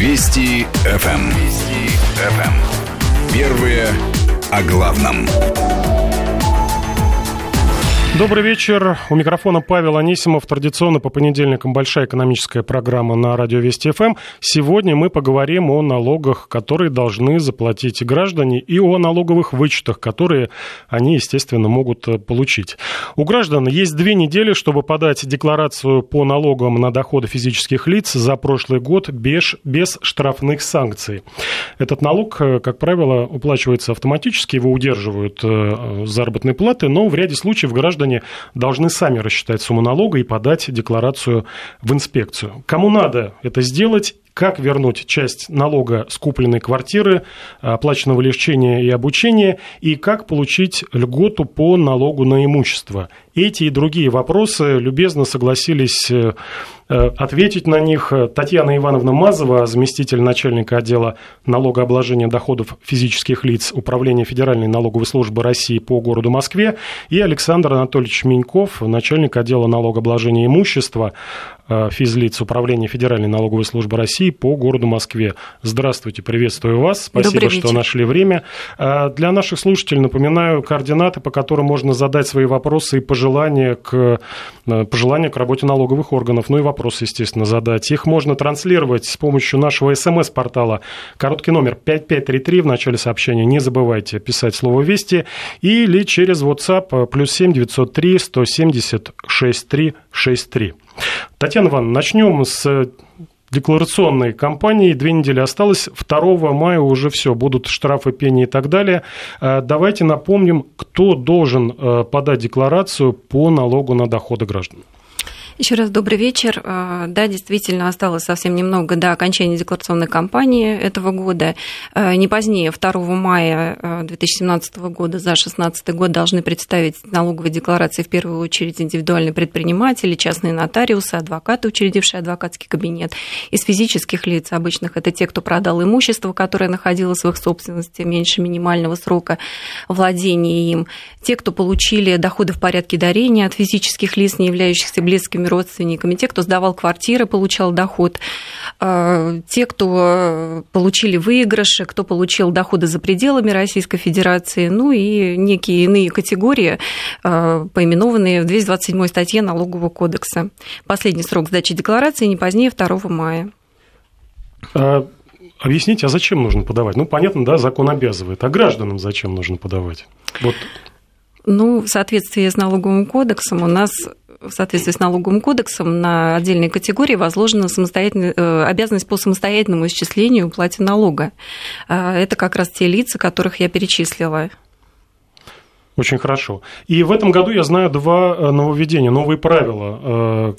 Вести ФМ. Эм. Вести ФМ. Эм. Первые о главном. Добрый вечер. У микрофона Павел Анисимов. Традиционно по понедельникам большая экономическая программа на радио Вести ФМ. Сегодня мы поговорим о налогах, которые должны заплатить граждане, и о налоговых вычетах, которые они, естественно, могут э, получить. У граждан есть две недели, чтобы подать декларацию по налогам на доходы физических лиц за прошлый год без, без штрафных санкций. Этот налог, э, как правило, уплачивается автоматически, его удерживают э, заработной платы, но в ряде случаев граждан граждане должны сами рассчитать сумму налога и подать декларацию в инспекцию. Кому надо это сделать, как вернуть часть налога с купленной квартиры, оплаченного лечения и обучения, и как получить льготу по налогу на имущество. Эти и другие вопросы любезно согласились э, ответить на них Татьяна Ивановна Мазова, заместитель начальника отдела налогообложения доходов физических лиц Управления Федеральной налоговой службы России по городу Москве, и Александр Анатольевич Меньков, начальник отдела налогообложения имущества физлиц Управления Федеральной налоговой службы России по городу Москве. Здравствуйте, приветствую вас. Спасибо, что нашли время. Э, для наших слушателей напоминаю координаты, по которым можно задать свои вопросы и пожелания к, пожелания к работе налоговых органов. Ну и вопросы вопросы, естественно, задать. Их можно транслировать с помощью нашего смс-портала. Короткий номер 5533 в начале сообщения. Не забывайте писать слово «Вести». Или через WhatsApp плюс 7 903 170 6363. Татьяна Ивановна, начнем с декларационной кампании. Две недели осталось. 2 мая уже все, будут штрафы, пени и так далее. Э, давайте напомним, кто должен э, подать декларацию по налогу на доходы граждан. Еще раз добрый вечер. А, да, действительно, осталось совсем немного до окончания декларационной кампании этого года. А, не позднее 2 мая 2017 а, года за 2016 год должны представить налоговые декларации в первую очередь индивидуальные предприниматели, частные нотариусы, адвокаты, учредившие адвокатский кабинет. Из физических лиц обычных это те, кто продал имущество, которое находилось в их собственности меньше минимального срока владения им. Те, кто получили доходы в порядке дарения от физических лиц, не являющихся близкими родственниками, те, кто сдавал квартиры, получал доход, э, те, кто получили выигрыши, кто получил доходы за пределами Российской Федерации, ну и некие иные категории, э, поименованные в 227 статье Налогового кодекса. Последний срок сдачи декларации не позднее 2 мая. А, объясните, а зачем нужно подавать? Ну, понятно, да, закон обязывает. А гражданам зачем нужно подавать? Вот ну, в соответствии с налоговым кодексом у нас в соответствии с налоговым кодексом на отдельные категории возложена э, обязанность по самостоятельному исчислению и уплате налога. А, это как раз те лица, которых я перечислила. Очень хорошо. И в этом году я знаю два э, нововведения, новые правила э,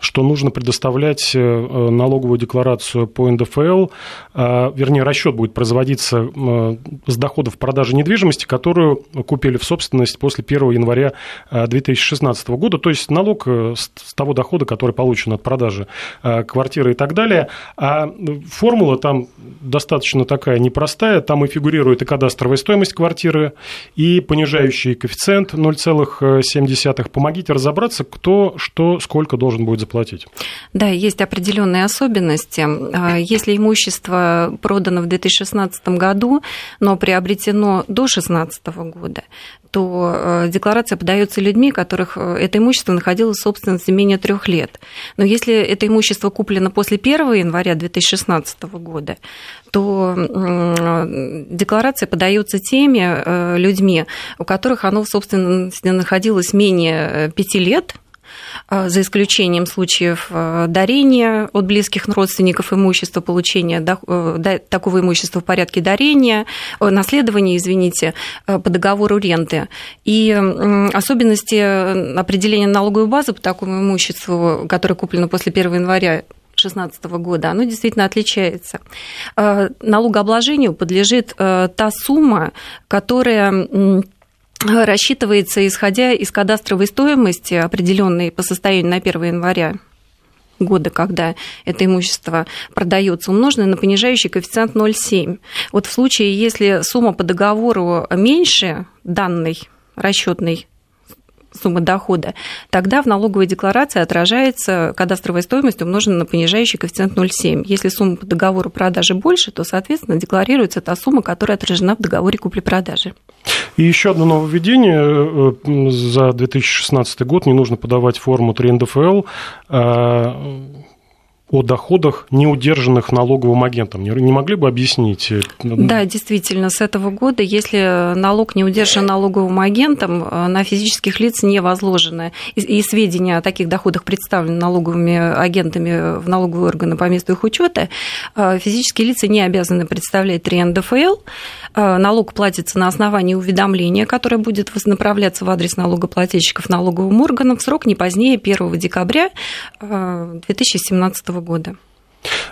что нужно предоставлять э, налоговую декларацию по НДФЛ, э, вернее, расчет будет производиться э, с доходов продажи недвижимости, которую купили в собственность после 1 января 2016 года, то есть налог с того дохода, который получен от продажи квартиры и так далее. А формула там достаточно такая непростая, там и фигурирует и кадастровая стоимость квартиры, и понижающий коэффициент 0,7. Помогите разобраться, кто что сколько должен будет заплатить заплатить. Да, есть определенные особенности. А, если имущество продано в 2016 году, но приобретено до 2016 года, то э, декларация подается людьми, которых э, это имущество находилось в собственности менее трех лет. Но если это имущество куплено после 1 января 2016 года, то декларация подается теми э, людьми, у которых оно в собственности находилось менее пяти лет, а, за исключением случаев а, дарения от близких родственников имущества, получения э, такого имущества в порядке дарения, э, наследования, извините, э, по договору ренты. И особенности определения налоговой базы по такому имуществу, которое куплено после 1 января 2016 года, оно действительно отличается. Налогообложению подлежит та сумма, которая рассчитывается исходя из кадастровой стоимости, определенной по состоянию на 1 января года, когда это имущество продается, умноженное на понижающий коэффициент 0,7. Вот в случае, если сумма по договору меньше данной расчетной суммы дохода, тогда в налоговой декларации отражается кадастровая стоимость, умноженная на понижающий коэффициент 0,7. Если сумма по договору продажи больше, то, соответственно, декларируется та сумма, которая отражена в договоре купли-продажи. И еще одно нововведение. Э, за 2016 год не нужно подавать форму 3 НДФЛ о доходах, не удержанных налоговым агентом. Не могли бы объяснить? Да, действительно, с этого года, если налог не удержан налоговым агентом, э, на физических лиц не возложены, и сведения о таких доходах представлены налоговыми агентами в налоговые органы по месту их учета, э, физические лица не обязаны представлять 3 НДФЛ, э, налог платится на основании уведомления, которое будет направляться в адрес налогоплательщиков налоговым органам в срок не позднее 1 декабря 2017 года.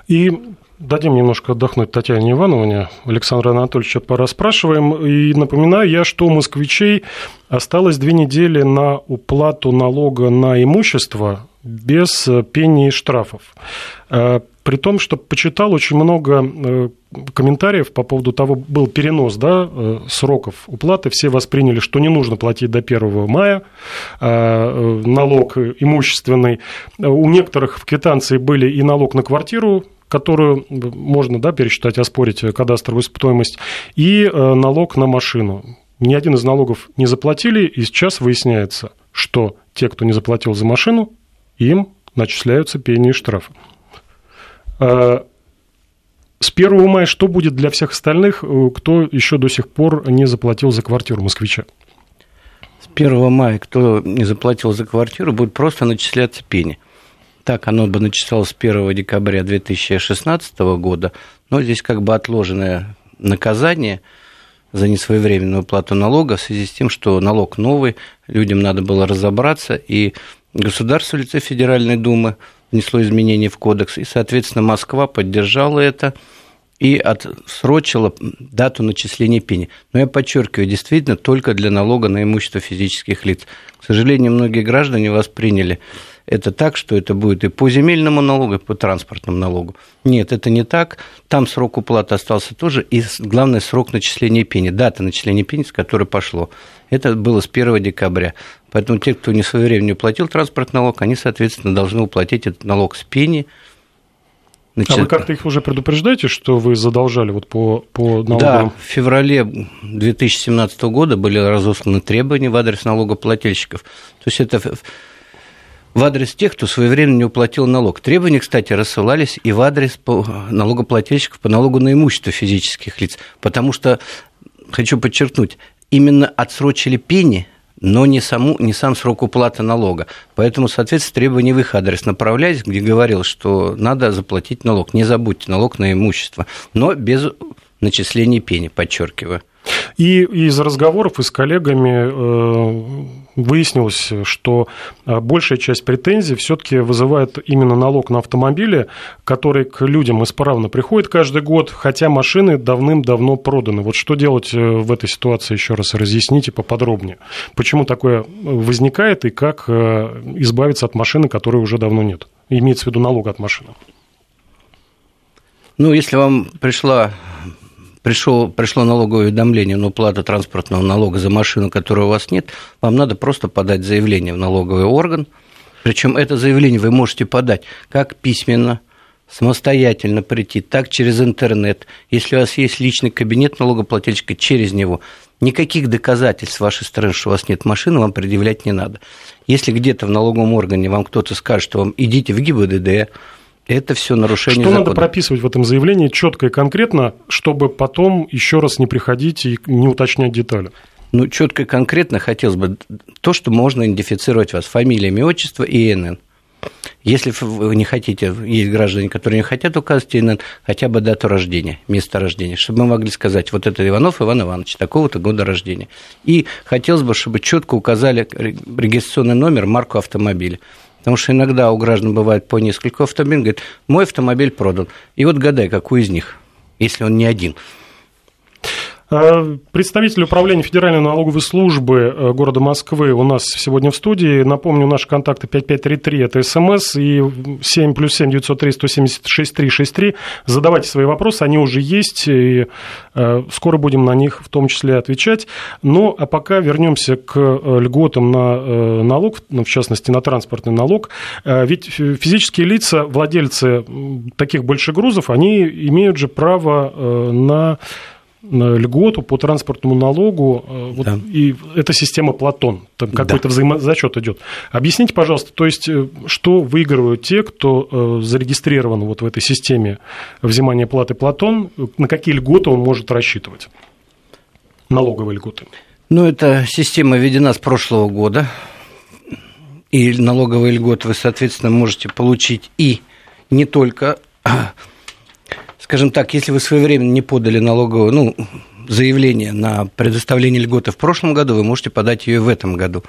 И Дадим немножко отдохнуть Татьяне Ивановне. Александра Анатольевича пора спрашиваем. И напоминаю я, что у москвичей осталось две недели на уплату налога на имущество без пени и штрафов. Э, при том, что почитал очень много э, комментариев по поводу того, был перенос да, э, сроков уплаты, все восприняли, что не нужно платить до 1 мая налог имущественный. У некоторых в квитанции были и налог на квартиру, которую можно да, пересчитать, оспорить кадастровую стоимость, и налог на машину. Ни один из налогов не заплатили, и сейчас выясняется, что те, кто не заплатил за машину, им начисляются пени и штрафы. А, с 1 мая что будет для всех остальных, э, кто еще до сих пор не заплатил за квартиру москвича? С 1 мая, кто не заплатил за квартиру, будет просто начисляться пени. Так оно бы начислялось с 1 декабря 2016 года, но здесь как бы отложенное наказание за несвоевременную плату налога в связи с тем, что налог новый, людям надо было разобраться, и государство в лице Федеральной Думы внесло изменения в кодекс, и, соответственно, Москва поддержала это и отсрочила дату начисления пени. Но я подчеркиваю, действительно, только для налога на имущество физических лиц. К сожалению, многие граждане восприняли это так, что это будет и по земельному налогу, и по транспортному налогу. Нет, это не так. Там срок уплаты остался тоже, и главный срок начисления пени, дата начисления пени, с которой пошло. Это было с 1 декабря. Поэтому те, кто не своевременно уплатил транспортный налог, они, соответственно, должны уплатить этот налог с пени. Значит, а вы как-то их уже предупреждаете, что вы задолжали вот по, по налогам? Да, в феврале 2017 года были разосланы требования в адрес налогоплательщиков. То есть это в адрес тех, кто своевременно не уплатил налог. Требования, кстати, рассылались и в адрес налогоплательщиков по налогу на имущество физических лиц, потому что, хочу подчеркнуть, именно отсрочили пени, но не, саму, не сам срок уплаты налога. Поэтому, соответственно, требования в их адрес направлялись, где говорилось, что надо заплатить налог. Не забудьте налог на имущество, но без начисления пени, подчеркиваю. И из разговоров и с коллегами э, выяснилось, что э, большая часть претензий все-таки вызывает именно налог на автомобили, который к людям исправно приходит каждый год, хотя машины давным-давно проданы. Вот что делать э, в этой ситуации, еще раз разъясните поподробнее. Почему такое возникает и как избавиться от машины, которой уже давно нет? Имеется в виду налог от машины. Ну, если вам пришла пришел, пришло налоговое уведомление на уплату транспортного налога за машину, которой у вас нет, вам надо просто подать заявление в налоговый орган. Причем это заявление вы можете подать как письменно, самостоятельно прийти, так через интернет. Если у вас есть личный кабинет налогоплательщика, через него. Никаких доказательств с вашей стороны, что у вас нет машины, вам предъявлять не надо. Если где-то в налоговом органе вам кто-то скажет, что вам идите в ГИБДД, это все нарушение Что закона. надо прописывать в этом заявлении четко и конкретно, чтобы потом еще раз не приходить и не уточнять детали? Ну, четко и конкретно хотелось бы то, что можно идентифицировать вас, фамилия, имя, отчество и ИНН. Если вы не хотите, есть граждане, которые не хотят указывать ИНН, хотя бы дату рождения, место рождения, чтобы мы могли сказать, вот это Иванов Иван Иванович, такого-то года рождения. И хотелось бы, чтобы четко указали регистрационный номер, марку автомобиля. Потому что иногда у граждан бывает по несколько автомобилей, говорит, мой автомобиль продан. И вот гадай, какой из них, если он не один. Э, представитель управления Федеральной налоговой службы э, города Москвы у нас сегодня в студии. Напомню, наши контакты 5533, это СМС, и 7 плюс 7 903 176 363. Задавайте свои вопросы, они уже есть, и э, скоро будем на них в том числе отвечать. Ну, а пока вернемся к льготам на налог, ну, в частности, на транспортный налог. Ведь физические лица, владельцы таких больших грузов, они имеют же право на льготу по транспортному налогу, э, вот, да. и эта система Платон, там какой-то да. взаимозачет идет. Объясните, пожалуйста, то есть, э, что выигрывают те, кто э, зарегистрирован вот в этой системе взимания платы Платон, на какие льготы он может рассчитывать? Налоговые льготы. Ну, эта система введена с прошлого года, и налоговые льготы вы, соответственно, можете получить и не только скажем так, если вы своевременно не подали налоговую, ну, заявление на предоставление льготы в прошлом году, вы можете подать ее в этом году.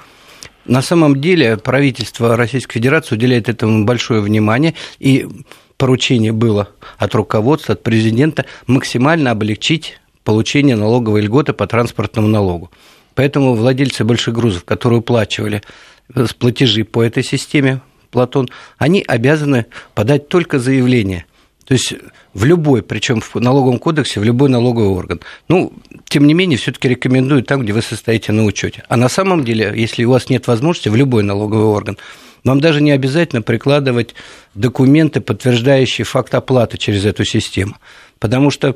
На самом деле правительство Российской Федерации уделяет этому большое внимание, и поручение было от руководства, от президента максимально облегчить получение налоговой льготы по транспортному налогу. Поэтому владельцы больших грузов, которые уплачивали с платежи по этой системе, Платон, они обязаны подать только заявление то есть в любой, причем в налоговом кодексе, в любой налоговый орган. Ну, тем не менее, все-таки рекомендую там, где вы состоите на учете. А на самом деле, если у вас нет возможности, в любой налоговый орган, вам даже не обязательно прикладывать документы, подтверждающие факт оплаты через эту систему. Потому что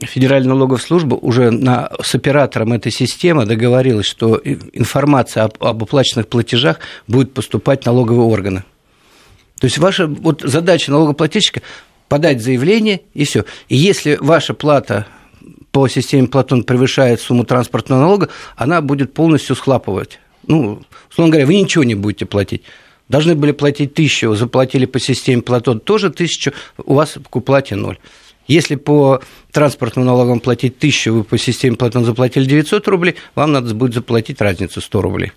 Федеральная налоговая служба уже на, с оператором этой системы договорилась, что информация об, об оплаченных платежах будет поступать в налоговые органы. То есть ваша вот задача налогоплательщика подать заявление, и все. И если ваша плата по системе Платон превышает сумму транспортного налога, она будет полностью схлапывать. Ну, условно говоря, вы ничего не будете платить. Должны были платить тысячу, заплатили по системе Платон тоже тысячу, у вас к уплате ноль. Если по транспортным налогам платить тысячу, вы по системе Платон заплатили 900 рублей, вам надо будет заплатить разницу 100 рублей.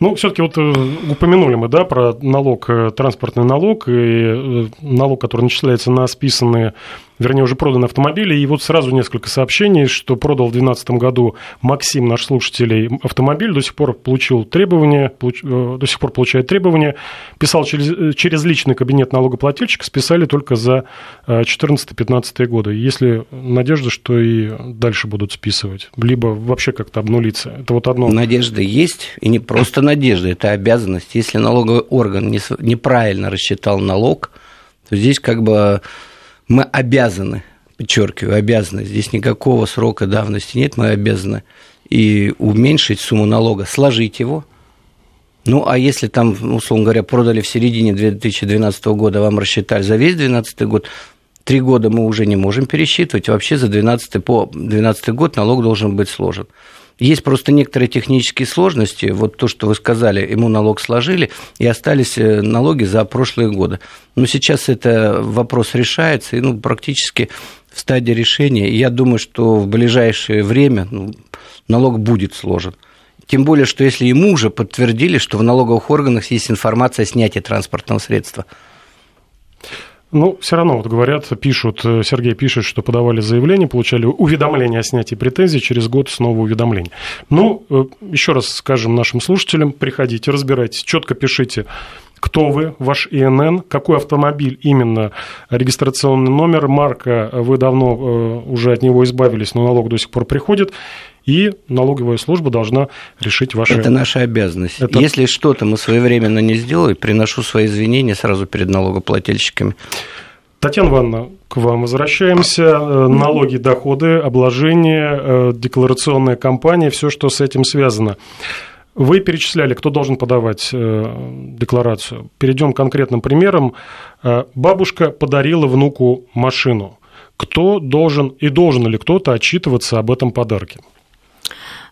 Ну, все-таки вот э, упомянули мы, да, про налог, э, транспортный налог и э, налог, который начисляется на списанные вернее, уже проданы автомобили. И вот сразу несколько сообщений, что продал в 2012 году Максим, наш слушатель, автомобиль, до сих пор получил требования, получ... Э, до сих пор получает требования, писал через, э, через личный кабинет налогоплательщика, списали только за 2014-2015 э, годы. Если надежда, что и дальше будут списывать, либо вообще как-то обнулиться. Это вот одно. Надежда есть, и не просто надежда, это обязанность. Если налоговый орган неправильно рассчитал налог, то здесь как бы мы обязаны, подчеркиваю, обязаны, здесь никакого срока давности нет, мы обязаны и уменьшить сумму налога, сложить его. Ну, а если там, условно говоря, продали в середине 2012 года, вам рассчитали за весь 2012 год, три года мы уже не можем пересчитывать, вообще за 12 по 2012 год налог должен быть сложен. Есть просто некоторые технические сложности. Вот то, что вы сказали, ему налог сложили, и остались э, налоги за прошлые годы. Но сейчас это вопрос решается, и ну, практически в стадии решения. И я думаю, что в ближайшее время ну, налог будет сложен. Тем более, что если ему уже подтвердили, что в налоговых органах есть информация о снятии транспортного средства – ну, все равно, вот говорят, пишут, э, Сергей пишет, что подавали заявление, получали уведомление о снятии претензий, через год снова уведомление. Ну, э, еще раз скажем нашим слушателям, приходите, разбирайтесь, четко пишите, кто вы, ваш ИНН, какой автомобиль именно, регистрационный номер, марка, вы давно э, уже от него избавились, но налог до сих пор приходит, и налоговая служба должна решить ваши... Это наша обязанность. Это... Если что-то мы своевременно не сделали, приношу свои извинения сразу перед налогоплательщиками. Татьяна Ивановна, к вам возвращаемся. Э, налоги, доходы, обложение, э, декларационная кампания, все, что с этим связано. Вы перечисляли, кто должен подавать э, декларацию. Перейдем к конкретным примерам. Бабушка подарила внуку машину. Кто должен и должен ли кто-то отчитываться об этом подарке?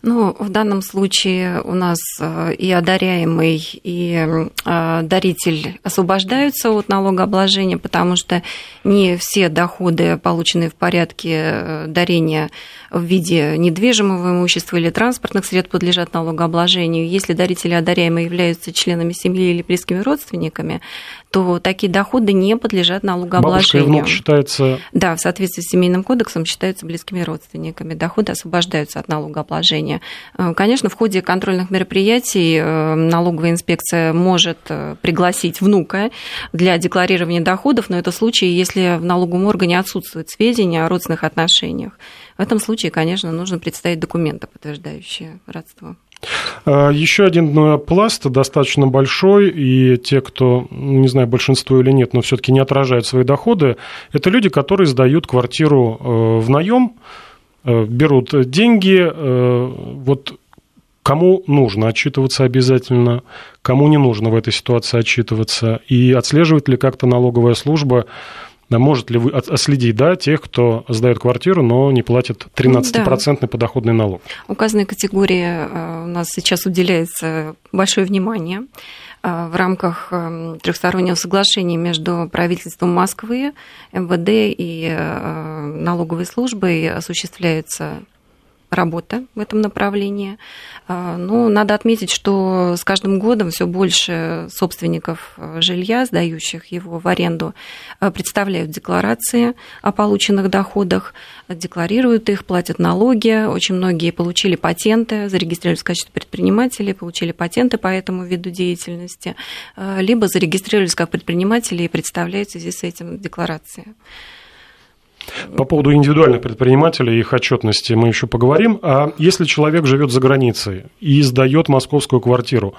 Ну, в данном случае у нас э, и одаряемый, и э, даритель освобождаются от налогообложения, потому что не все доходы, полученные в порядке э, дарения в виде недвижимого имущества или транспортных средств, подлежат налогообложению. Если дарители одаряемые являются членами семьи или близкими родственниками, то такие доходы не подлежат налогообложению. Бабушка и внук считается... Да, в соответствии с семейным кодексом считаются близкими родственниками. Доходы освобождаются от налогообложения. Э, конечно, в ходе контрольных мероприятий э, налоговая инспекция может э, пригласить внука для декларирования доходов, но это случай, если в налоговом органе отсутствуют сведения о родственных отношениях. В этом случае, конечно, нужно представить документы, подтверждающие родство. А, Еще один ну, пласт достаточно большой, и те, кто, не знаю, большинство или нет, но все-таки не отражают свои доходы, это люди, которые сдают квартиру э, в наем, э, берут деньги, э, вот кому нужно отчитываться обязательно, кому не нужно в этой ситуации отчитываться, и отслеживает ли как-то налоговая служба может ли вы отследить да, тех, кто сдает квартиру, но не платит 13% да. подоходный налог? Указанной категории э, у нас сейчас уделяется большое внимание э, в рамках э, трехстороннего соглашения между правительством Москвы, МВД и налоговой службой осуществляются работа в этом направлении. А, Но надо отметить, что с каждым годом все больше собственников э, жилья, сдающих его в аренду, э, представляют декларации о полученных доходах, декларируют их, платят налоги. Очень многие получили патенты, зарегистрировались в качестве предпринимателей, получили патенты по этому виду деятельности, либо зарегистрировались как предприниматели и представляют в связи с этим декларации. По поводу индивидуальных предпринимателей и их отчетности мы еще поговорим. А если человек живет за границей и сдает московскую квартиру,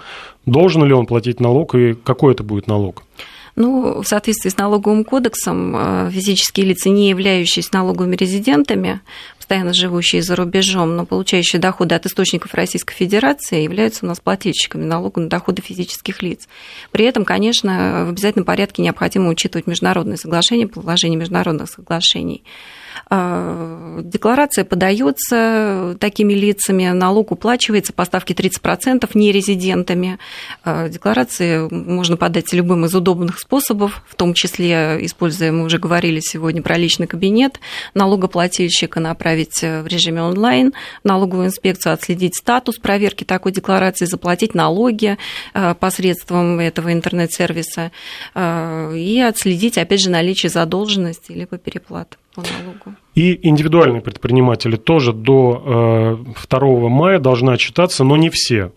должен ли он платить налог и какой это будет налог? Ну, в соответствии с налоговым кодексом, э, физические лица, не являющиеся налоговыми резидентами, постоянно живущие за рубежом, но получающие доходы от источников Российской Федерации, являются у нас плательщиками налога на доходы физических лиц. При этом, конечно, в обязательном порядке необходимо учитывать международные соглашения, положение международных соглашений. А, декларация подается такими лицами, налог уплачивается по ставке 30% нерезидентами. А, декларации можно подать любым из удобных способов, в том числе, используя, мы уже говорили сегодня про личный кабинет, налогоплательщика направить в режиме онлайн, налоговую инспекцию отследить статус проверки такой декларации, заплатить налоги а, посредством этого интернет-сервиса и отследить, опять же, наличие задолженности либо переплат по налогу. И индивидуальные предприниматели тоже до 2 э, мая должны отчитаться, но не все.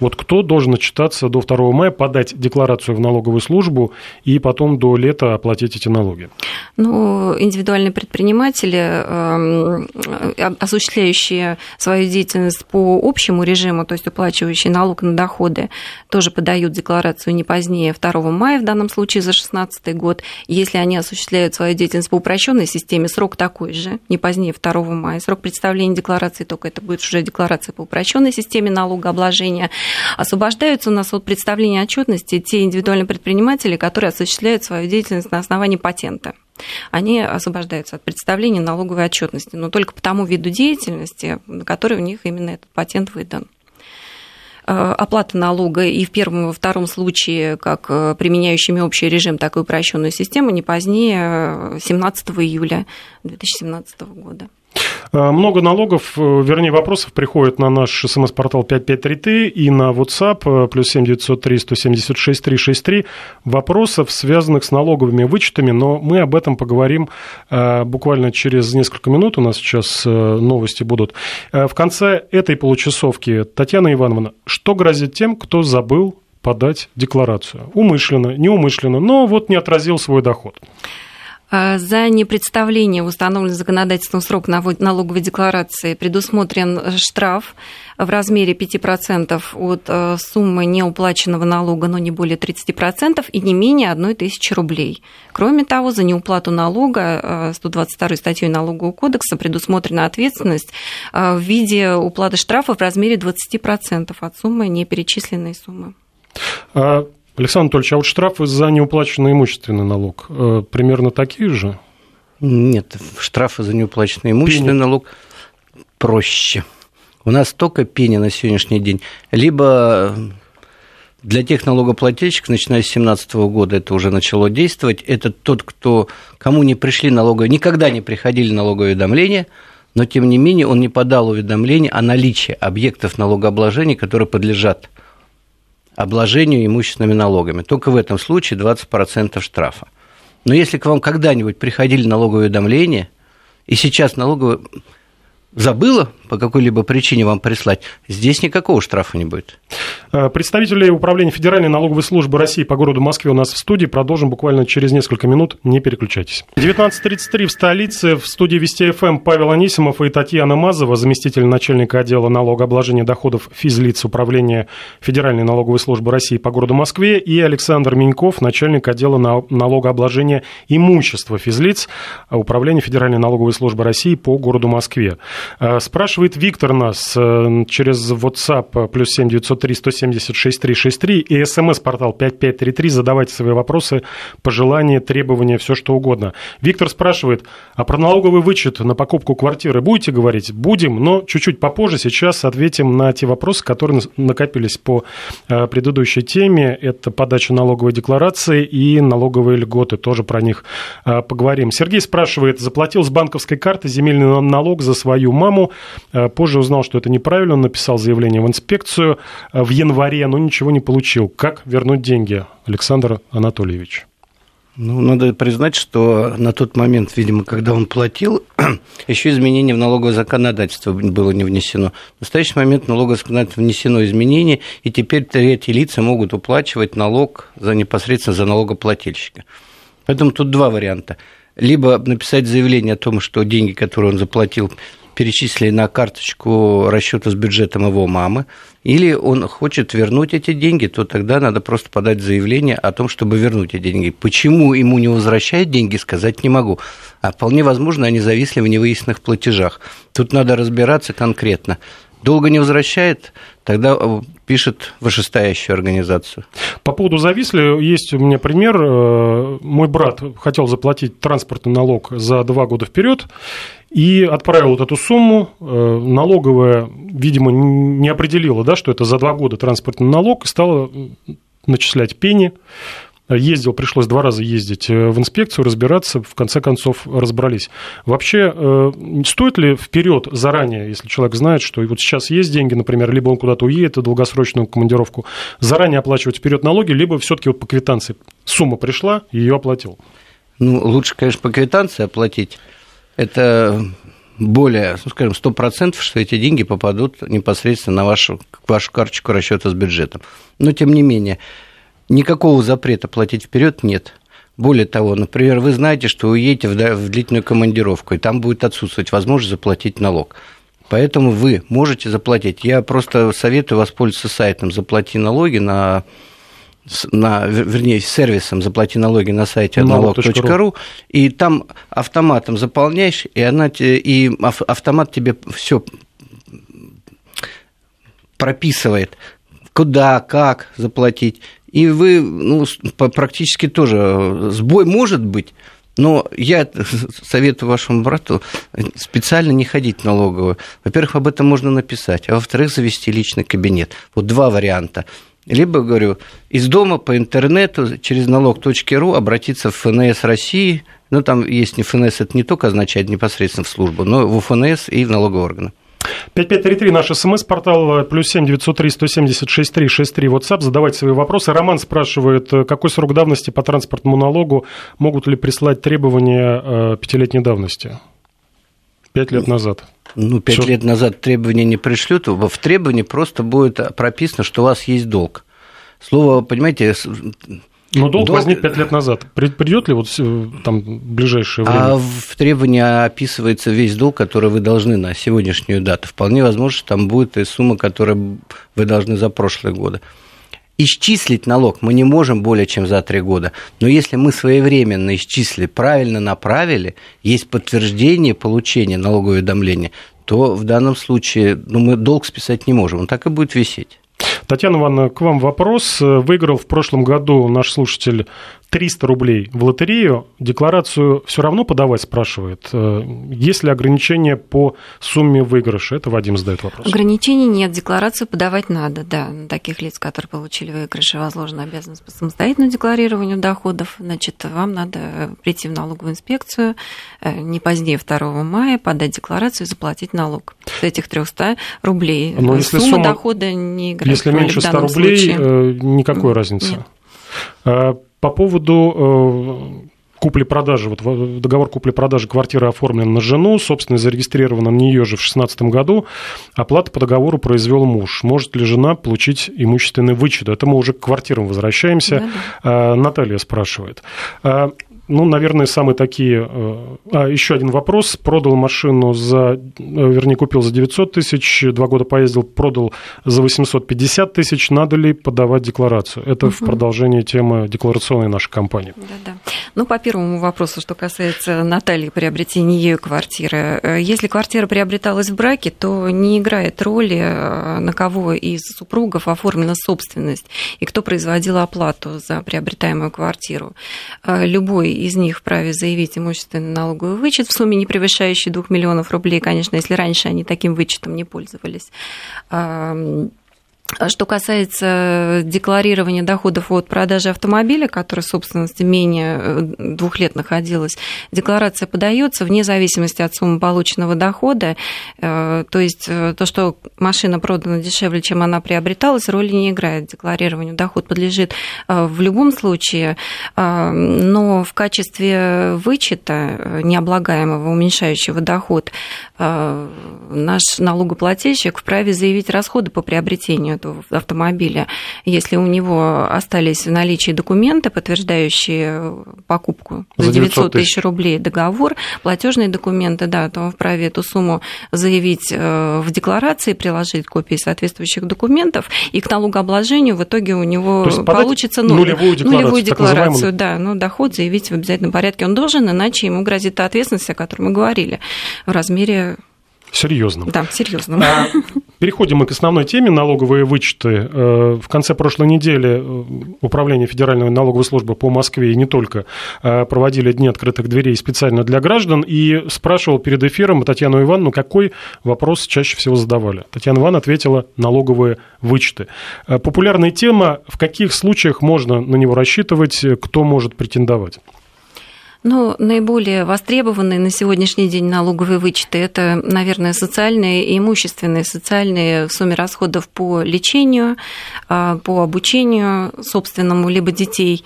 Вот кто должен отчитаться до 2 мая, подать декларацию в налоговую службу и потом до лета оплатить эти налоги? Ну, индивидуальные предприниматели, эм, осуществляющие свою деятельность по общему режиму, то есть уплачивающие налог на доходы, тоже подают декларацию не позднее 2 мая, в данном случае за 2016 год. Если они осуществляют свою деятельность по упрощенной системе, срок такой же, не позднее 2 мая. Срок представления декларации, только это будет уже декларация по упрощенной системе налогообложения. Освобождаются у нас от представления отчетности те индивидуальные предприниматели, которые осуществляют свою деятельность на основании патента они освобождаются от представления налоговой отчетности, но только по тому виду деятельности, на который у них именно этот патент выдан э, оплата налога и в первом и во втором случае, как э, применяющими общий режим, так и упрощенную систему, не позднее 17 э, июля 2017 года. Э, много налогов, э, вернее, вопросов приходит на наш смс-портал 5533 и на WhatsApp э, плюс 7903 176 363 вопросов, связанных с налоговыми вычетами, но мы об этом поговорим буквально через несколько минут. У нас сейчас новости будут. В конце этой получасовки, Татьяна Ивановна, что грозит тем, кто забыл подать декларацию? Умышленно, неумышленно, но вот не отразил свой доход. А, за непредставление в установленный законодательством срок налоговой декларации предусмотрен штраф в размере 5% от э, суммы неуплаченного налога, но не более 30% и не менее 1 тысячи рублей. Кроме того, за неуплату налога 122 э, статьей Налогового кодекса предусмотрена ответственность э, в виде уплаты штрафа в размере 20% от суммы неперечисленной суммы. А Александр Анатольевич, а вот штрафы за неуплаченный имущественный налог э, примерно такие же? Нет, штрафы за неуплаченный имущественный пени. налог проще. У нас только пени на сегодняшний день. Либо для тех налогоплательщиков, начиная с 2017 года, это уже начало действовать. Это тот, кто, кому не пришли налоговые, никогда не приходили налоговые уведомления, но тем не менее он не подал уведомление о наличии объектов налогообложения, которые подлежат обложению имущественными налогами. Только в этом случае 20% штрафа. Но если к вам когда-нибудь приходили налоговые уведомления, и сейчас налоговые забыла по какой-либо причине вам прислать, здесь никакого штрафа не будет. Э, представители Управления Федеральной налоговой службы России по городу Москве у нас в студии. Продолжим буквально через несколько минут. Не переключайтесь. 19.33 в столице. В студии Вести ФМ Павел Анисимов и Татьяна Мазова, заместитель начальника отдела налогообложения доходов физлиц Управления Федеральной налоговой службы России по городу Москве и Александр Миньков, начальник отдела налогообложения имущества физлиц Управления Федеральной налоговой службы России по городу Москве. Э, спрашивает Виктор нас э, через WhatsApp плюс 7 903 170 6363 и смс-портал 5533. Задавайте свои вопросы, пожелания, требования, все что угодно. Виктор спрашивает, а про налоговый вычет на покупку квартиры будете говорить? Будем, но чуть-чуть попозже. Сейчас ответим на те вопросы, которые накопились по э, предыдущей теме. Это подача налоговой декларации и налоговые льготы. Тоже про них поговорим. Сергей спрашивает, заплатил с банковской карты земельный налог за свою маму. Э, позже узнал, что это неправильно, он написал заявление в инспекцию э, в январе, но ничего не получил. Как вернуть деньги, Александр Анатольевич? Ну, надо признать, что на тот момент, видимо, когда он платил, еще изменение в налоговое законодательство было не внесено. В настоящий момент в налоговое законодательство внесено изменение, и теперь третьи лица могут уплачивать налог за непосредственно за налогоплательщика. Поэтому тут два варианта. Либо написать заявление о том, что деньги, которые он заплатил, перечислили на карточку расчета с бюджетом его мамы, или он хочет вернуть эти деньги, то тогда надо просто подать заявление о том, чтобы вернуть эти деньги. Почему ему не возвращают деньги, сказать не могу. А вполне возможно, они зависли в невыясненных платежах. Тут надо разбираться конкретно. Долго не возвращает, тогда э, пишет вышестоящую организацию. По поводу зависли, есть у меня пример. Э, мой брат хотел заплатить транспортный налог за два года вперед и отправил вот эту сумму. Э, налоговая, видимо, не определила, да, что это за два года транспортный налог, и стала начислять пени ездил, пришлось два раза ездить э, в инспекцию, разбираться, в конце концов разобрались. Вообще, э, стоит ли вперед заранее, если человек знает, что вот сейчас есть деньги, например, либо он куда-то уедет, долгосрочную командировку, заранее оплачивать вперед налоги, либо все-таки вот по квитанции сумма пришла, ее оплатил? Ну, лучше, конечно, по квитанции оплатить. Это более, ну, скажем, 100%, что эти деньги попадут непосредственно на вашу, вашу карточку расчета с бюджетом. Но, тем не менее, Никакого запрета платить вперед нет. Более того, например, вы знаете, что вы едете в длительную командировку, и там будет отсутствовать возможность заплатить налог. Поэтому вы можете заплатить. Я просто советую воспользоваться сайтом «Заплати налоги» на на, вернее, сервисом «Заплати налоги» на сайте налог.ру, и там автоматом заполняешь, и, она, и автомат тебе все прописывает, куда, как заплатить и вы ну, практически тоже сбой может быть, но я советую вашему брату специально не ходить в налоговую. Во-первых, об этом можно написать, а во-вторых, завести личный кабинет. Вот два варианта. Либо, говорю, из дома по интернету через налог.ру обратиться в ФНС России. Ну, там есть не ФНС, это не только означает непосредственно в службу, но в ФНС и в налоговые органы. 5533 наш смс-портал, плюс 7 903 176 3 63 WhatsApp. Задавайте свои вопросы. Роман спрашивает, какой срок давности по транспортному налогу могут ли прислать требования э, пятилетней давности? Пять лет назад. Ну, пять лет назад требования не пришлют. В требовании просто будет прописано, что у вас есть долг. Слово, понимаете, но долг, долг возник пять лет назад. Придет ли вот там ближайшее время? А в требовании описывается весь долг, который вы должны на сегодняшнюю дату. Вполне возможно, что там будет и сумма, которую вы должны за прошлые годы. Исчислить налог мы не можем более чем за три года. Но если мы своевременно исчислили, правильно направили, есть подтверждение получения налогового уведомления, то в данном случае ну, мы долг списать не можем. Он так и будет висеть. Татьяна Ивановна, к вам вопрос. Выиграл в прошлом году наш слушатель 300 рублей в лотерею, декларацию все равно подавать, спрашивает. Э, есть ли ограничения по сумме выигрыша? Это Вадим задает вопрос. Ограничений нет, декларацию подавать надо, да. Таких лиц, которые получили выигрыши, возложена обязанность по самостоятельному декларированию доходов. Значит, вам надо прийти в налоговую инспекцию э, не позднее 2 мая, подать декларацию и заплатить налог с этих 300 рублей. Но если сумма, сумма дохода не играет Если меньше в 100 данном рублей, случае. э, никакой разницы. Э, По поводу э, купли-продажи, вот договор купли-продажи квартиры оформлен на жену, собственно, зарегистрирована на нее же в 2016 году, оплата по договору произвел муж. Может ли жена получить имущественный вычет? Это мы уже к квартирам возвращаемся. Э, Наталья спрашивает. Ну, наверное, самые такие... э, А, еще один вопрос. Продал машину за... э, Вернее, купил за 900 тысяч, два года поездил, продал за 850 тысяч. Надо ли подавать декларацию? Это в продолжение темы декларационной нашей компании. Да-да. Ну, по первому вопросу, что касается Натальи, приобретения ею квартиры. Э, Если квартира приобреталась в браке, то не играет роли, на кого из супругов оформлена собственность и кто производил оплату за приобретаемую квартиру. Любой из них вправе заявить имущественный налоговый вычет в сумме, не превышающей 2 миллионов рублей, конечно, если раньше они таким вычетом не пользовались. А Что касается декларирования доходов от продажи автомобиля, который в собственности менее э, двух лет находилась, декларация подается вне зависимости от суммы полученного дохода. Э, То есть э, то, что машина продана дешевле, чем она приобреталась, роли не играет. Декларированию доход подлежит э, в любом случае, э, но в качестве вычета э, необлагаемого, уменьшающего доход, э, наш налогоплательщик вправе заявить расходы по приобретению этого автомобиля, если у него остались в наличии документы, подтверждающие покупку За за 900 900 тысяч рублей договор, платежные документы, да, то он вправе эту сумму заявить э, в декларации, приложить копии соответствующих документов, и к налогообложению в итоге у него получится ноль. нулевую декларацию, Нулевую декларацию, да, но доход заявить в обязательном порядке он должен, иначе ему грозит та ответственность, о которой мы говорили, в размере, Серьезно. да, серьезном. А, Переходим мы к основной теме налоговые вычеты. Э, В конце прошлой недели э, Управление Федеральной налоговой службы по Москве и не только э, проводили дни открытых дверей специально для граждан. И спрашивал перед эфиром Татьяну Ивановну, какой вопрос чаще всего задавали. Татьяна Ивановна ответила налоговые вычеты. Популярная тема, в каких случаях можно на него рассчитывать, кто может претендовать? Ну, наиболее востребованные на сегодняшний день налоговые вычеты – это, наверное, социальные и имущественные. Социальные в сумме расходов по лечению, а, по обучению собственному, либо детей,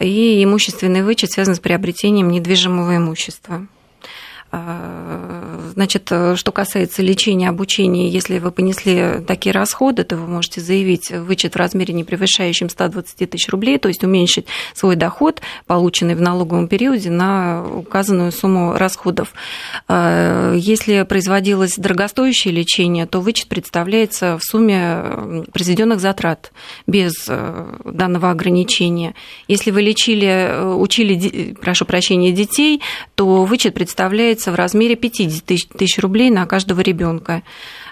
и имущественный вычет связан с приобретением недвижимого имущества. А, Значит, что касается лечения, обучения, если вы понесли такие расходы, то вы можете заявить вычет в размере, не превышающем 120 тысяч рублей, то есть уменьшить свой доход, полученный в налоговом периоде, на указанную сумму расходов. А, Если производилось дорогостоящее лечение, то вычет представляется в сумме произведенных затрат без э, данного ограничения. Если вы лечили, э, учили, прошу прощения, детей, то вычет представляется в размере 50 тысяч, тысяч рублей на каждого ребенка.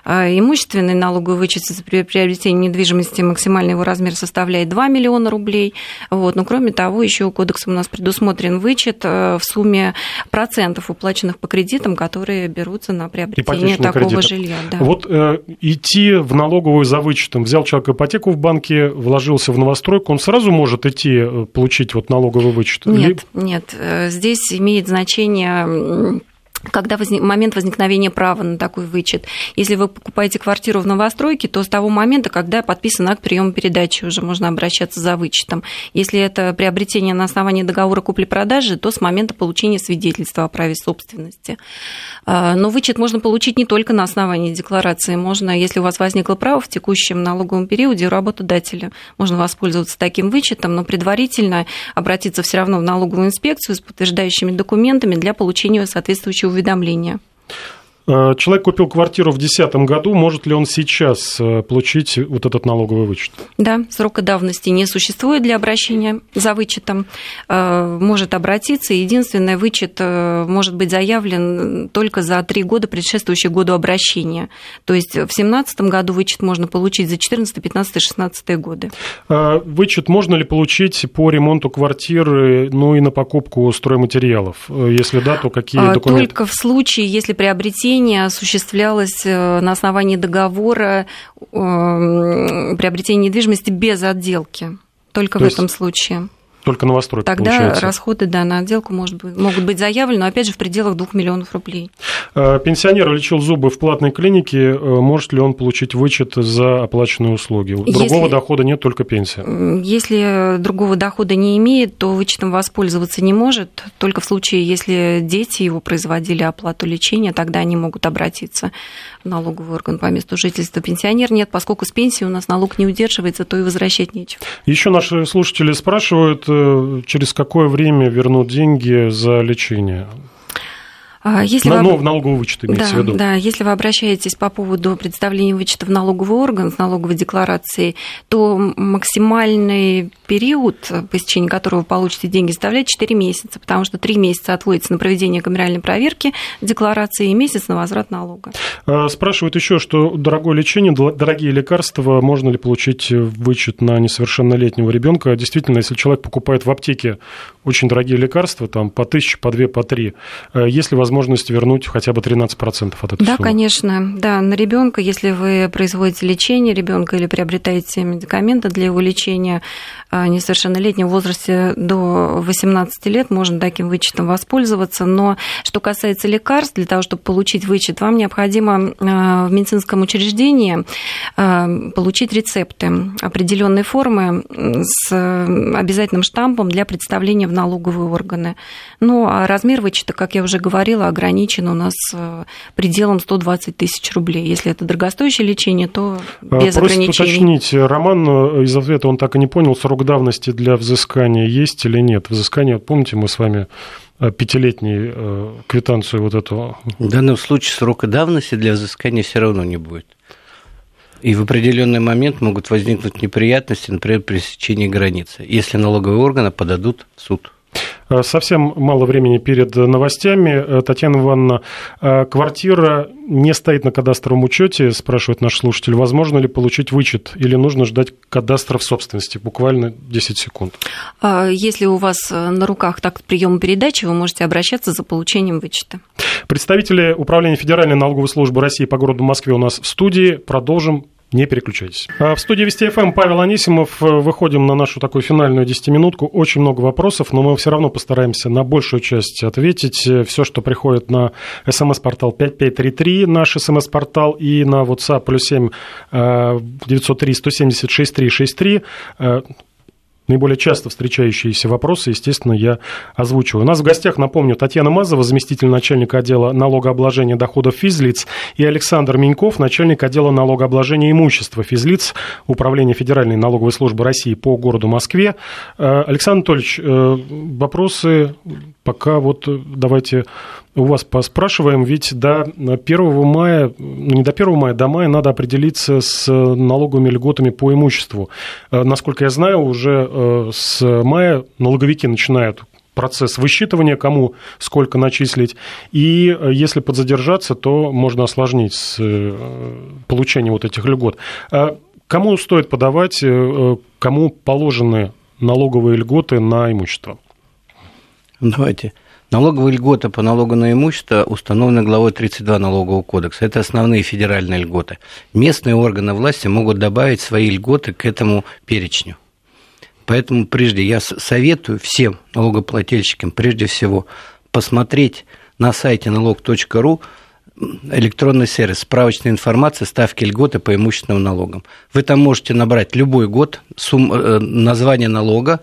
А Имущественный налоговый вычет за при- приобретение недвижимости максимальный его размер составляет 2 миллиона рублей. Вот. Но кроме того, еще кодексом у нас предусмотрен вычет э, в сумме процентов, уплаченных по кредитам, которые берутся на приобретение такого кредиты. жилья. Да. Вот э, идти в налоговую за вычетом, взял человек ипотеку в банке, вложился в новостройку, он сразу может идти э, получить вот налоговый вычет? Нет, Ли- нет. Э, Здесь имеет значение когда возник, момент возникновения права на такой вычет. Если вы покупаете квартиру в новостройке, то с того момента, когда подписан акт приема передачи, уже можно обращаться за вычетом. Если это приобретение на основании договора купли-продажи, то с момента получения свидетельства о праве собственности. А, Но вычет можно получить не только на основании декларации. Можно, если у вас возникло право в текущем налоговом периоде у работодателя, можно воспользоваться таким вычетом, но предварительно обратиться все равно в налоговую инспекцию с подтверждающими документами для получения соответствующего уведомления. Э, человек купил квартиру в 2010 году, может ли он сейчас э, получить вот этот налоговый вычет? Да, срока давности не существует для обращения за вычетом. Э, может обратиться. Единственное, вычет может быть заявлен только за три года, предшествующие году обращения. То есть в 2017 году вычет можно получить за 14, 15, 16 годы. Вычет можно ли получить по ремонту квартиры, ну и на покупку стройматериалов? Если да, то какие документы? Только в случае, если приобретение приобретение осуществлялось э, на основании договора эм, приобретения недвижимости без отделки. Только То в этом случае. Только новостройка, Тогда получается. расходы да, на отделку может быть, могут быть заявлены, но опять же в пределах 2 миллионов рублей. Э, пенсионер лечил зубы в платной клинике. Э, может ли он получить вычет за оплаченные услуги? Другого если, дохода нет, только пенсия. Если другого дохода не имеет, то вычетом воспользоваться не может. Только в случае, если дети его производили оплату лечения, тогда они могут обратиться в налоговый орган по месту жительства. Пенсионер нет, поскольку с пенсии у нас налог не удерживается, то и возвращать нечего. Еще наши слушатели спрашивают, через какое время вернут деньги за лечение? А, если на, вы... в налоговый вычет имеется да, в виду. Да, если вы обращаетесь по поводу представления вычета в налоговый орган с налоговой декларацией, то максимальный период, по истечении которого вы получите деньги, составляет 4 месяца, потому что 3 месяца отводится на проведение камеральной проверки декларации и месяц на возврат налога. А, спрашивают еще, что дорогое лечение, дорогие лекарства, можно ли получить вычет на несовершеннолетнего ребенка? Действительно, если человек покупает в аптеке очень дорогие лекарства, там по тысяче, по две, по три, э, есть ли возможность вернуть хотя бы 13% от этой да, суммы. Да, конечно. Да, на ребенка, если вы производите лечение ребенка или приобретаете медикаменты для его лечения а, несовершеннолетнем в возрасте до 18 лет, можно таким вычетом воспользоваться. Но что касается лекарств, для того, чтобы получить вычет, вам необходимо а, в медицинском учреждении а, получить рецепты определенной формы с обязательным штампом для представления в налоговые органы. Ну, а размер вычета, как я уже говорила, говорила, ограничен у нас э, пределом 120 тысяч рублей. Если это дорогостоящее лечение, то а, без Просит ограничений. уточнить, Роман э, из ответа он так и не понял, срок давности для взыскания есть или нет? Взыскание, помните, мы с вами э, пятилетней квитанцию вот эту. В данном случае срока давности для взыскания все равно не будет. И в определенный момент могут возникнуть неприятности, например, при пересечении границы, если налоговые органы подадут в суд. Э, совсем мало времени перед новостями. Э, Татьяна Ивановна, э, квартира не стоит на кадастровом учете, спрашивает наш слушатель. Возможно ли получить вычет или нужно ждать кадастра в собственности? Буквально 10 секунд. А если у вас на руках так прием передачи, вы можете обращаться за получением вычета. Представители Управления Федеральной налоговой службы России по городу Москве у нас в студии. Продолжим не переключайтесь. А в студии Вести ФМ Павел Анисимов. Э, выходим на нашу такую финальную десятиминутку. Очень много вопросов, но мы все равно постараемся на большую часть ответить. Э, все, что приходит на смс-портал 5533, наш смс-портал, и на WhatsApp плюс 7 903 170 6363 наиболее часто встречающиеся вопросы, естественно, я озвучиваю. У нас в гостях, напомню, Татьяна Мазова, заместитель начальника отдела налогообложения доходов физлиц, и Александр Миньков, начальник отдела налогообложения имущества физлиц Управления Федеральной налоговой службы России по городу Москве. Э, Александр Анатольевич, э, вопросы пока вот давайте у вас поспрашиваем, ведь до 1 мая, ну, не до 1 мая, до мая надо определиться с налоговыми льготами по имуществу. Э, насколько я знаю, уже э, с мая налоговики начинают процесс высчитывания, кому сколько начислить. И э, если подзадержаться, то можно осложнить с получением вот этих льгот. Кому стоит подавать, кому положены налоговые льготы на имущество? Давайте. Налоговые льготы по налогу на имущество установлены главой 32 Налогового кодекса. Это основные федеральные льготы. Местные органы власти могут добавить свои льготы к этому перечню. Поэтому прежде я советую всем налогоплательщикам, прежде всего, посмотреть на сайте налог.ру электронный сервис, справочная информация, ставки льготы по имущественным налогам. Вы там можете набрать любой год, сумм, э, название налога,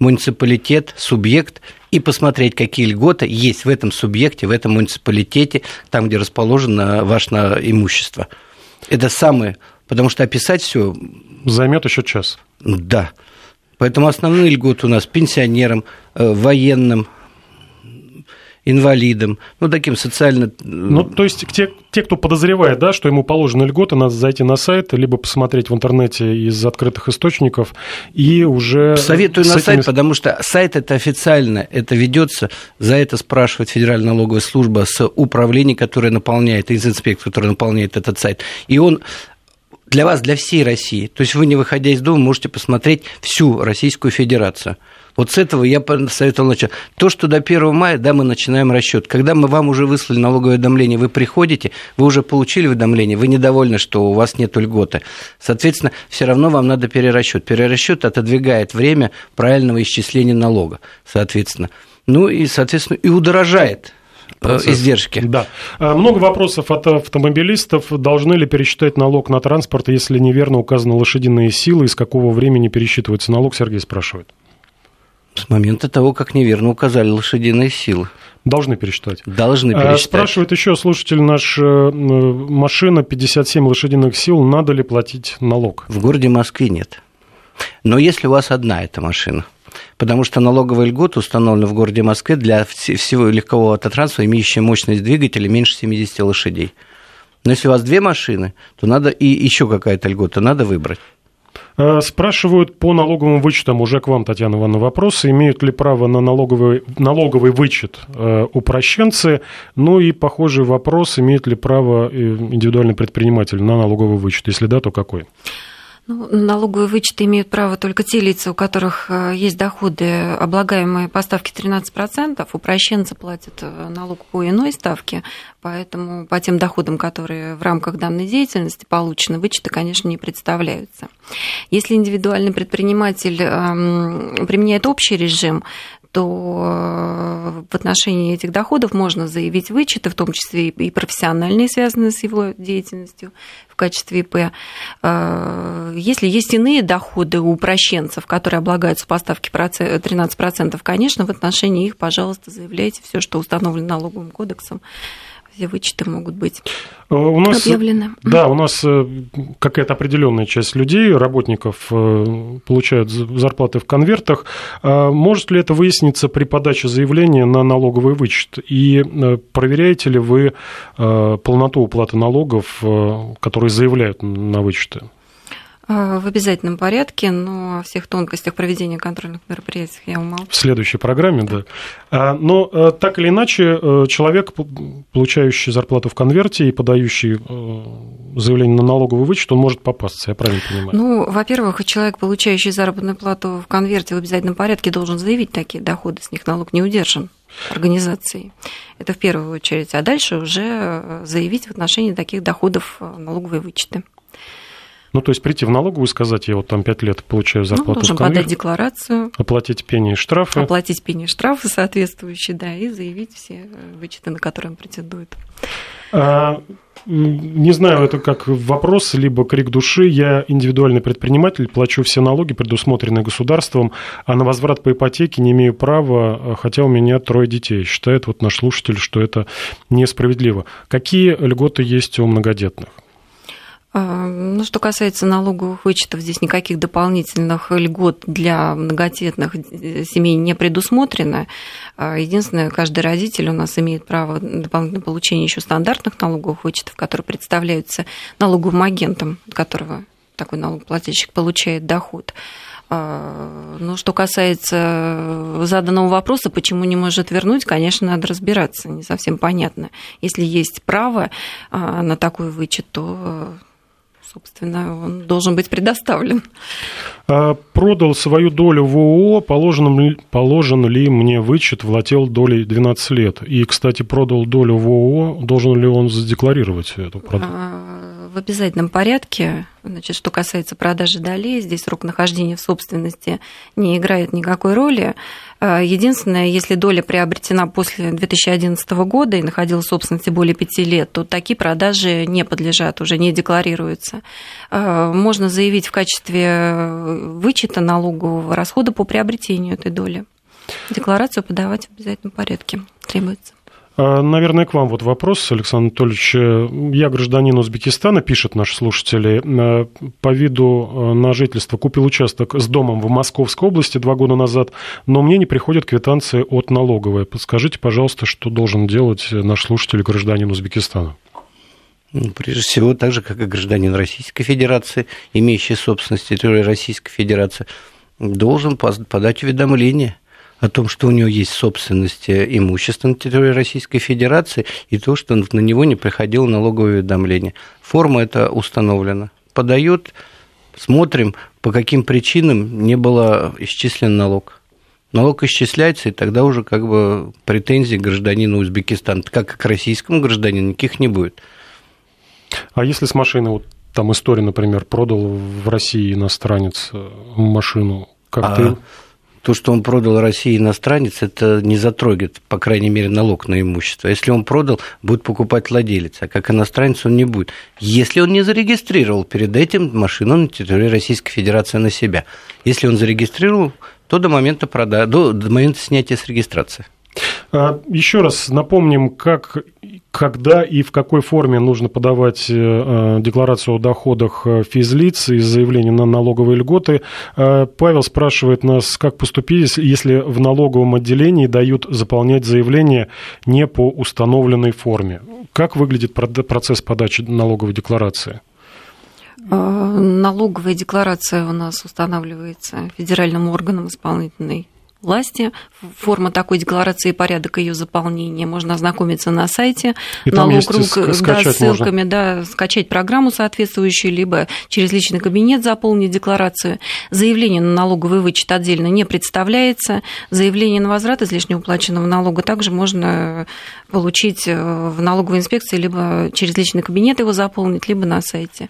муниципалитет, субъект и посмотреть, какие льготы есть в этом субъекте, в этом муниципалитете, там, где расположено ваше имущество. Это самое, потому что описать все займет еще час. Да. Поэтому основные льготы у нас пенсионерам, э, военным, инвалидам, ну, таким социально... Ну, то есть те, те, кто подозревает, да, что ему положены льготы, надо зайти на сайт, либо посмотреть в интернете из открытых источников и уже... Советую на этими... сайт, потому что сайт это официально, это ведется, за это спрашивает Федеральная налоговая служба с управления, которое наполняет, из инспекции, который наполняет этот сайт. И он для вас, для всей России. То есть вы, не выходя из дома, можете посмотреть всю Российскую Федерацию. Вот с этого я советовал начать. То, что до 1 мая, да, мы начинаем расчет. Когда мы вам уже выслали налоговое уведомление, вы приходите, вы уже получили уведомление, вы недовольны, что у вас нет льготы. Соответственно, все равно вам надо перерасчет. Перерасчет отодвигает время правильного исчисления налога, соответственно. Ну и, соответственно, и удорожает Процесс. издержки. Да. А, много вопросов от автомобилистов. Должны ли пересчитать налог на транспорт, если неверно указаны лошадиные силы? Из какого времени пересчитывается налог? Сергей спрашивает. С момента того, как неверно указали лошадиные силы. Должны пересчитать. Должны а, пересчитать. Спрашивает еще слушатель наш, э, машина 57 лошадиных сил, надо ли платить налог? В городе Москве нет. Но если у вас одна эта машина, потому что налоговая льгота установлена в городе Москве для всего легкового автотранспорта, имеющего мощность двигателя меньше 70 лошадей. Но если у вас две машины, то надо и еще какая-то льгота, надо выбрать. Э, спрашивают по налоговым вычетам уже к вам, Татьяна Ивановна, вопрос. Имеют ли право на налоговый, налоговый вычет э, упрощенцы? Ну и похожий вопрос, имеет ли право э, индивидуальный предприниматель на налоговый вычет? Если да, то какой? Ну, налоговые вычеты имеют право только те лица, у которых э, есть доходы, облагаемые по ставке 13%. Упрощенцы платят э, налог по иной ставке, поэтому по тем доходам, которые в рамках данной деятельности получены, вычеты, конечно, не представляются. Если индивидуальный предприниматель эм, применяет общий режим, то э, в отношении этих доходов можно заявить вычеты, в том числе и профессиональные, связанные с его деятельностью в качестве ИП. Э, если есть иные доходы у упрощенцев, которые облагаются по ставке 13%, конечно, в отношении их, пожалуйста, заявляйте все, что установлено налоговым кодексом все вычеты могут быть э, у нас, объявлены. Да, у нас э, какая-то определенная часть людей, работников, э, получают зарплаты в конвертах. А может ли это выясниться при подаче заявления на налоговый вычет? И проверяете ли вы полноту уплаты налогов, которые заявляют на вычеты? В обязательном порядке, но о всех тонкостях проведения контрольных мероприятий я умолчу. В следующей программе, да. да. Но э, так или иначе, э, человек, получающий зарплату в конверте и подающий э, заявление на налоговый вычет, он может попасться, я правильно понимаю? Ну, во-первых, человек, получающий заработную плату в конверте в обязательном порядке, должен заявить такие доходы, с них налог не удержан организацией. Это в первую очередь. А дальше уже заявить в отношении таких доходов налоговые вычеты. Ну, то есть прийти в налоговую и сказать, я вот там 5 лет получаю ну, зарплату ну, в конверт, подать декларацию. Оплатить пени и штрафы. Оплатить пени и штрафы соответствующие, да, и заявить все вычеты, на которые он претендует. А, не знаю, это как вопрос, либо крик души. Я индивидуальный предприниматель, плачу все налоги, предусмотренные государством, а на возврат по ипотеке не имею права, хотя у меня трое детей. Считает вот наш слушатель, что это несправедливо. Какие льготы есть у многодетных? А, ну, что касается налоговых вычетов, здесь никаких дополнительных льгот для многодетных семей не предусмотрено. А, единственное, каждый родитель у нас имеет право дополнительно получения еще стандартных налоговых вычетов, которые представляются налоговым агентом, от которого такой налогоплательщик получает доход. А, но что касается заданного вопроса, почему не может вернуть, конечно, надо разбираться, не совсем понятно. Если есть право на такой вычет, то собственно, он должен быть предоставлен. А, продал свою долю в ООО, положен, положен ли мне вычет, владел долей 12 лет? И, кстати, продал долю в ООО, должен ли он задекларировать эту продажу? В обязательном порядке. Значит, что касается продажи долей, здесь срок нахождения в собственности не играет никакой роли. А, единственное, если доля приобретена после 2011 года и находилась в собственности более пяти лет, то такие продажи не подлежат, уже не декларируются. А, можно заявить в качестве вычета налогового расхода по приобретению этой доли. Декларацию подавать в обязательном порядке требуется. А, наверное, к вам вот вопрос, Александр Анатольевич. Я гражданин Узбекистана, пишет наш слушатели, а, по виду а, на жительство купил участок с домом в Московской области два года назад, но мне не приходят квитанции от налоговой. Подскажите, пожалуйста, что должен делать наш слушатель, гражданин Узбекистана? Ну, прежде всего, так же, как и гражданин Российской Федерации, имеющий собственность территории Российской Федерации, должен подать уведомление о том, что у него есть собственность э, имущества на территории Российской Федерации и то, что на него не приходило налоговое уведомление. Форма это установлена. Подает, смотрим, по каким причинам не было исчислен налог. Налог исчисляется, и тогда уже как бы претензий гражданина Узбекистана, как к российскому гражданину, никаких не будет. А если с машиной, вот там история, например, продал в России иностранец э, машину, как а... ты то, что он продал России иностранец, это не затрогивает, по крайней мере, налог на имущество. Если он продал, будет покупать владелец, а как иностранец он не будет. Если он не зарегистрировал перед этим машину на территории Российской Федерации на себя. Если он зарегистрировал, то до момента, прода... до, до момента снятия с регистрации. А, Еще раз напомним, как, когда и в какой форме нужно подавать э, э, декларацию о доходах э, физлиц и заявление на налоговые льготы. А, Павел спрашивает нас, как поступить, если в налоговом отделении дают заполнять заявление не по установленной форме. Как выглядит процесс подачи налоговой декларации? Налоговая декларация у нас устанавливается федеральным органом исполнительной власти. Форма такой декларации и порядок ее заполнения можно ознакомиться на сайте налог.ру да, с ссылками, можно. да, скачать программу соответствующую, либо через личный кабинет заполнить декларацию. Заявление на налоговый вычет отдельно не представляется. Заявление на возврат излишне уплаченного налога также можно получить в налоговой инспекции, либо через личный кабинет его заполнить, либо на сайте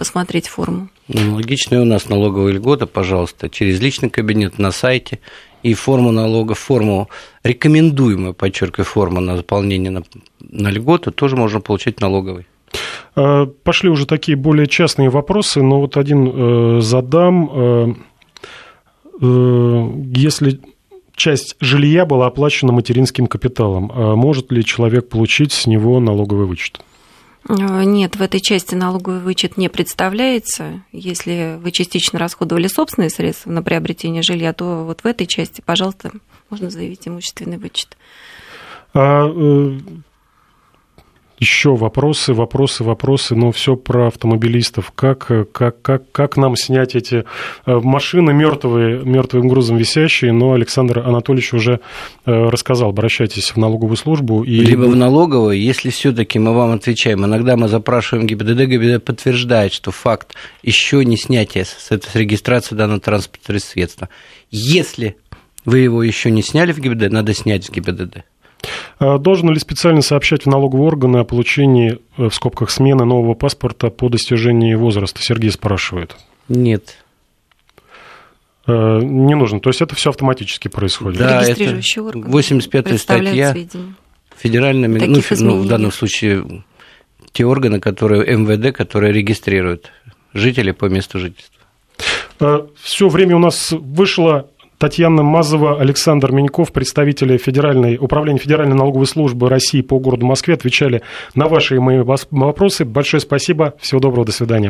посмотреть форму. Аналогичная у нас налоговая льгота, пожалуйста, через личный кабинет на сайте и форму налога, форму рекомендуемую, подчеркиваю, форму на заполнение на, на льготу тоже можно получить налоговый. А, пошли уже такие более частные вопросы, но вот один э, задам. Э, э, если часть жилья была оплачена материнским капиталом, а может ли человек получить с него налоговый вычет? А, нет, в этой части налоговый вычет не представляется. Если вы частично расходовали собственные средства на приобретение жилья, то вот в этой части, пожалуйста, можно заявить имущественный вычет. А, э, еще вопросы, вопросы, вопросы, но все про автомобилистов. Как, как, как, как нам снять эти э, машины мертвые, мертвым грузом висящие? Но Александр Анатольевич уже э, рассказал, обращайтесь в налоговую службу. И... Либо в налоговую, если все-таки мы вам отвечаем, иногда мы запрашиваем ГИБДД, ГИБДД подтверждает, что факт еще не снятия с, с регистрации данного транспортного средства. Если вы его еще не сняли в ГИБДД, надо снять с ГИБДД. А должен ли специально сообщать в налоговые органы о получении, э, в скобках, смены нового паспорта по достижении возраста? Сергей спрашивает. Нет. Э, не нужно. То есть это все автоматически происходит. Да, это 85-я статья федеральными, ну, ну, в данном случае те органы, которые МВД, которые регистрируют жителей по месту жительства. Э, все время у нас вышло Татьяна Мазова, Александр Меньков, представители Федеральной, Управления Федеральной налоговой службы России по городу Москве, отвечали на ваши и мои вопросы. Большое спасибо. Всего доброго. До свидания.